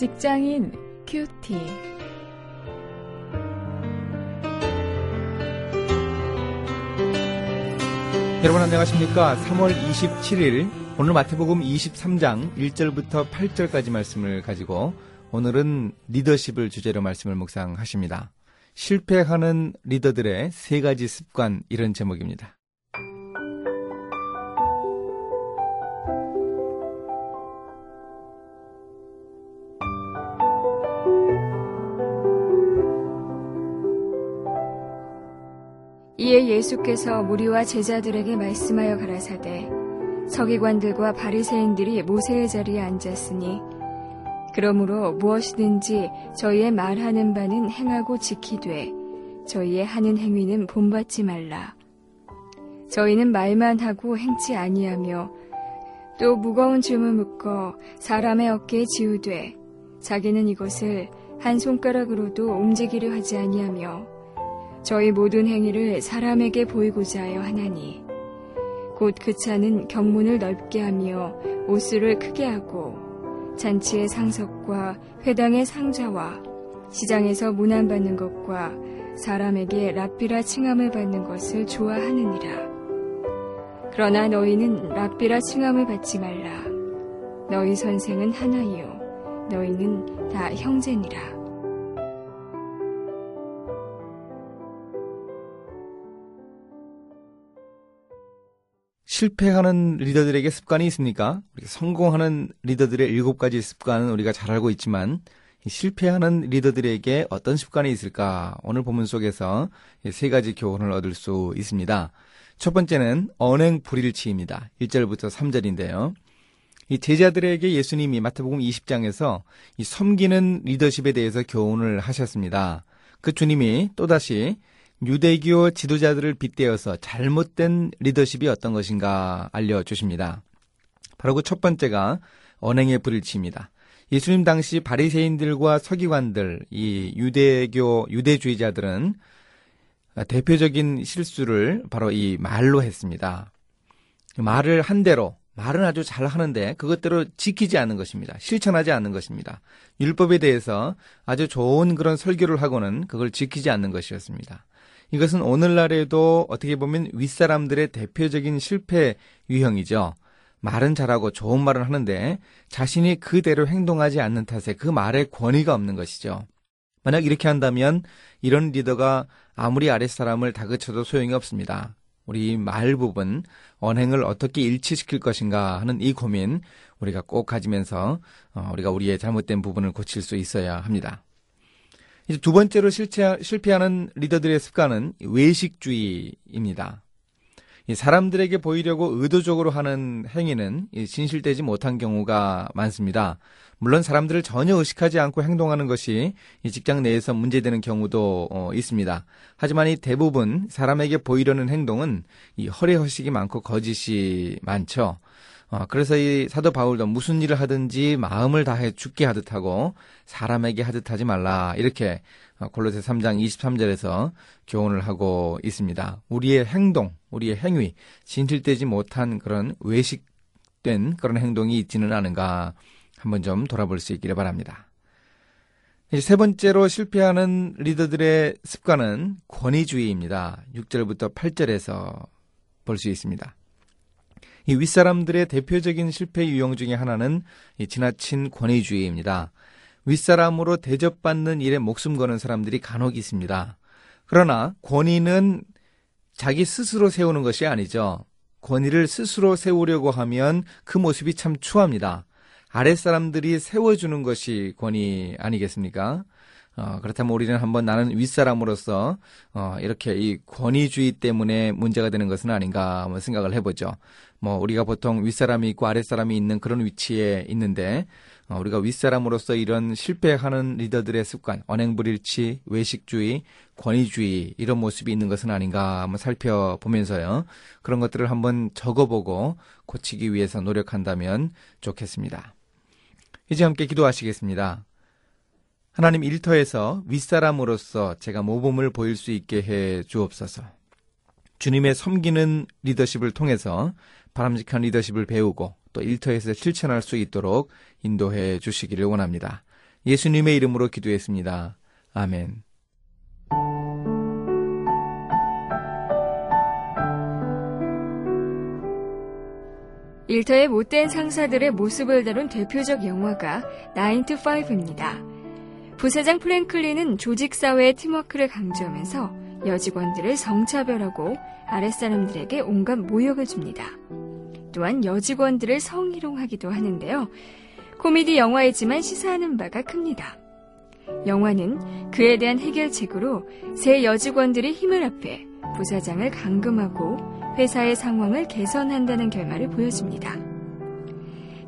직장인 큐티. 여러분 안녕하십니까? 3월 27일 오늘 마태복음 23장 1절부터 8절까지 말씀을 가지고 오늘은 리더십을 주제로 말씀을 묵상하십니다. 실패하는 리더들의 세 가지 습관 이런 제목입니다. 이에 예수께서 무리와 제자들에게 말씀하여 가라사대 서기관들과 바리새인들이 모세의 자리에 앉았으니 그러므로 무엇이든지 저희의 말하는 바는 행하고 지키되 저희의 하는 행위는 본받지 말라. 저희는 말만 하고 행치 아니하며 또 무거운 짐을 묶어 사람의 어깨에 지우되 자기는 이것을 한 손가락으로도 움직이려 하지 아니하며 저희 모든 행위를 사람에게 보이고자 하여 하나니 곧 그 차는 경문을 넓게 하며 옷수를 크게 하고 잔치의 상석과 회당의 상자와 시장에서 문안받는 것과 사람에게 랍비라 칭함을 받는 것을 좋아하느니라. 그러나 너희는 랍비라 칭함을 받지 말라. 너희 선생은 하나이요. 너희는 다 형제니라. 실패하는 리더들에게 습관이 있습니까? 성공하는 리더들의 일곱 가지 습관은 우리가 잘 알고 있지만 실패하는 리더들에게 어떤 습관이 있을까? 오늘 본문 속에서 세 가지 교훈을 얻을 수 있습니다. 첫 번째는 언행 불일치입니다. 1절부터 3절인데요. 이 제자들에게 예수님이 마태복음 20장에서 이 섬기는 리더십에 대해서 교훈을 하셨습니다. 그 주님이 또다시 유대교 지도자들을 빗대어서 잘못된 리더십이 어떤 것인가 알려주십니다. 바로 그 첫 번째가 언행의 불일치입니다. 예수님 당시 바리새인들과 서기관들, 이 유대교 유대주의자들은 대표적인 실수를 바로 이 말로 했습니다. 말을 한 대로 말은 아주 잘 하는데 그것대로 지키지 않는 것입니다. 실천하지 않는 것입니다. 율법에 대해서 아주 좋은 그런 설교를 하고는 그걸 지키지 않는 것이었습니다. 이것은 오늘날에도 어떻게 보면 윗사람들의 대표적인 실패 유형이죠. 말은 잘하고 좋은 말은 하는데 자신이 그대로 행동하지 않는 탓에 그 말에 권위가 없는 것이죠. 만약 이렇게 한다면 이런 리더가 아무리 아랫사람을 다그쳐도 소용이 없습니다. 우리 말 부분, 언행을 어떻게 일치시킬 것인가 하는 이 고민 우리가 꼭 가지면서 어, 우리가 우리의 잘못된 부분을 고칠 수 있어야 합니다. 이제 두 번째로 실체, 실패하는 리더들의 습관은 외식주의입니다. 사람들에게 보이려고 의도적으로 하는 행위는 진실되지 못한 경우가 많습니다. 물론 사람들을 전혀 의식하지 않고 행동하는 것이 직장 내에서 문제되는 경우도 어, 있습니다. 하지만 이 대부분 사람에게 보이려는 행동은 이 허례허식이 많고 거짓이 많죠. 어, 그래서 이 사도 바울도 무슨 일을 하든지 마음을 다해 죽게 하듯 하고 사람에게 하듯 하지 말라. 이렇게 어, 골로새 3장 23절에서 교훈을 하고 있습니다. 우리의 행동, 우리의 행위, 진실되지 못한 그런 외식된 그런 행동이 있지는 않은가 한번 좀 돌아볼 수 있기를 바랍니다. 세 번째로 실패하는 리더들의 습관은 권위주의입니다. 6절부터 8절에서 볼 수 있습니다. 이 윗사람들의 대표적인 실패 유형 중의 하나는 이 지나친 권위주의입니다. 윗사람으로 대접받는 일에 목숨 거는 사람들이 간혹 있습니다. 그러나 권위는 자기 스스로 세우는 것이 아니죠. 권위를 스스로 세우려고 하면 그 모습이 참 추합니다. 아랫사람들이 세워주는 것이 권위 아니겠습니까? 어, 그렇다면 우리는 한번 나는 윗사람으로서 어, 이렇게 이 권위주의 때문에 문제가 되는 것은 아닌가 한번 생각을 해보죠. 뭐 우리가 보통 윗사람이 있고 아랫사람이 있는 그런 위치에 있는데 어, 우리가 윗사람으로서 이런 실패하는 리더들의 습관, 언행불일치, 외식주의, 권위주의 이런 모습이 있는 것은 아닌가 한번 살펴보면서요. 그런 것들을 한번 적어보고 고치기 위해서 노력한다면 좋겠습니다. 이제 함께 기도하시겠습니다. 하나님 일터에서 윗사람으로서 제가 모범을 보일 수 있게 해 주옵소서. 주님의 섬기는 리더십을 통해서 바람직한 리더십을 배우고 또 일터에서 실천할 수 있도록 인도해 주시기를 원합니다. 예수님의 이름으로 기도했습니다. 아멘. 일터의 못된 상사들의 모습을 다룬 대표적 영화가 9 to 5입니다. 부사장 플랭클린은 조직사회의 팀워크를 강조하면서 여직원들을 성차별하고 아랫사람들에게 온갖 모욕을 줍니다. 또한 여직원들을 성희롱하기도 하는데요. 코미디 영화이지만 시사하는 바가 큽니다. 영화는 그에 대한 해결책으로 새 여직원들이 힘을 합해 부사장을 감금하고 회사의 상황을 개선한다는 결말을 보여줍니다.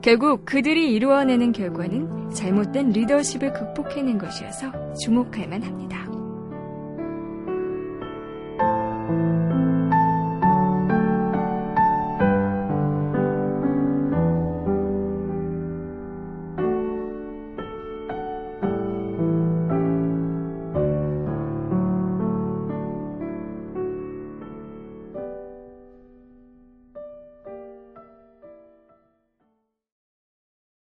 결국 그들이 이루어내는 결과는 잘못된 리더십을 극복해낸 것이어서 주목할 만합니다.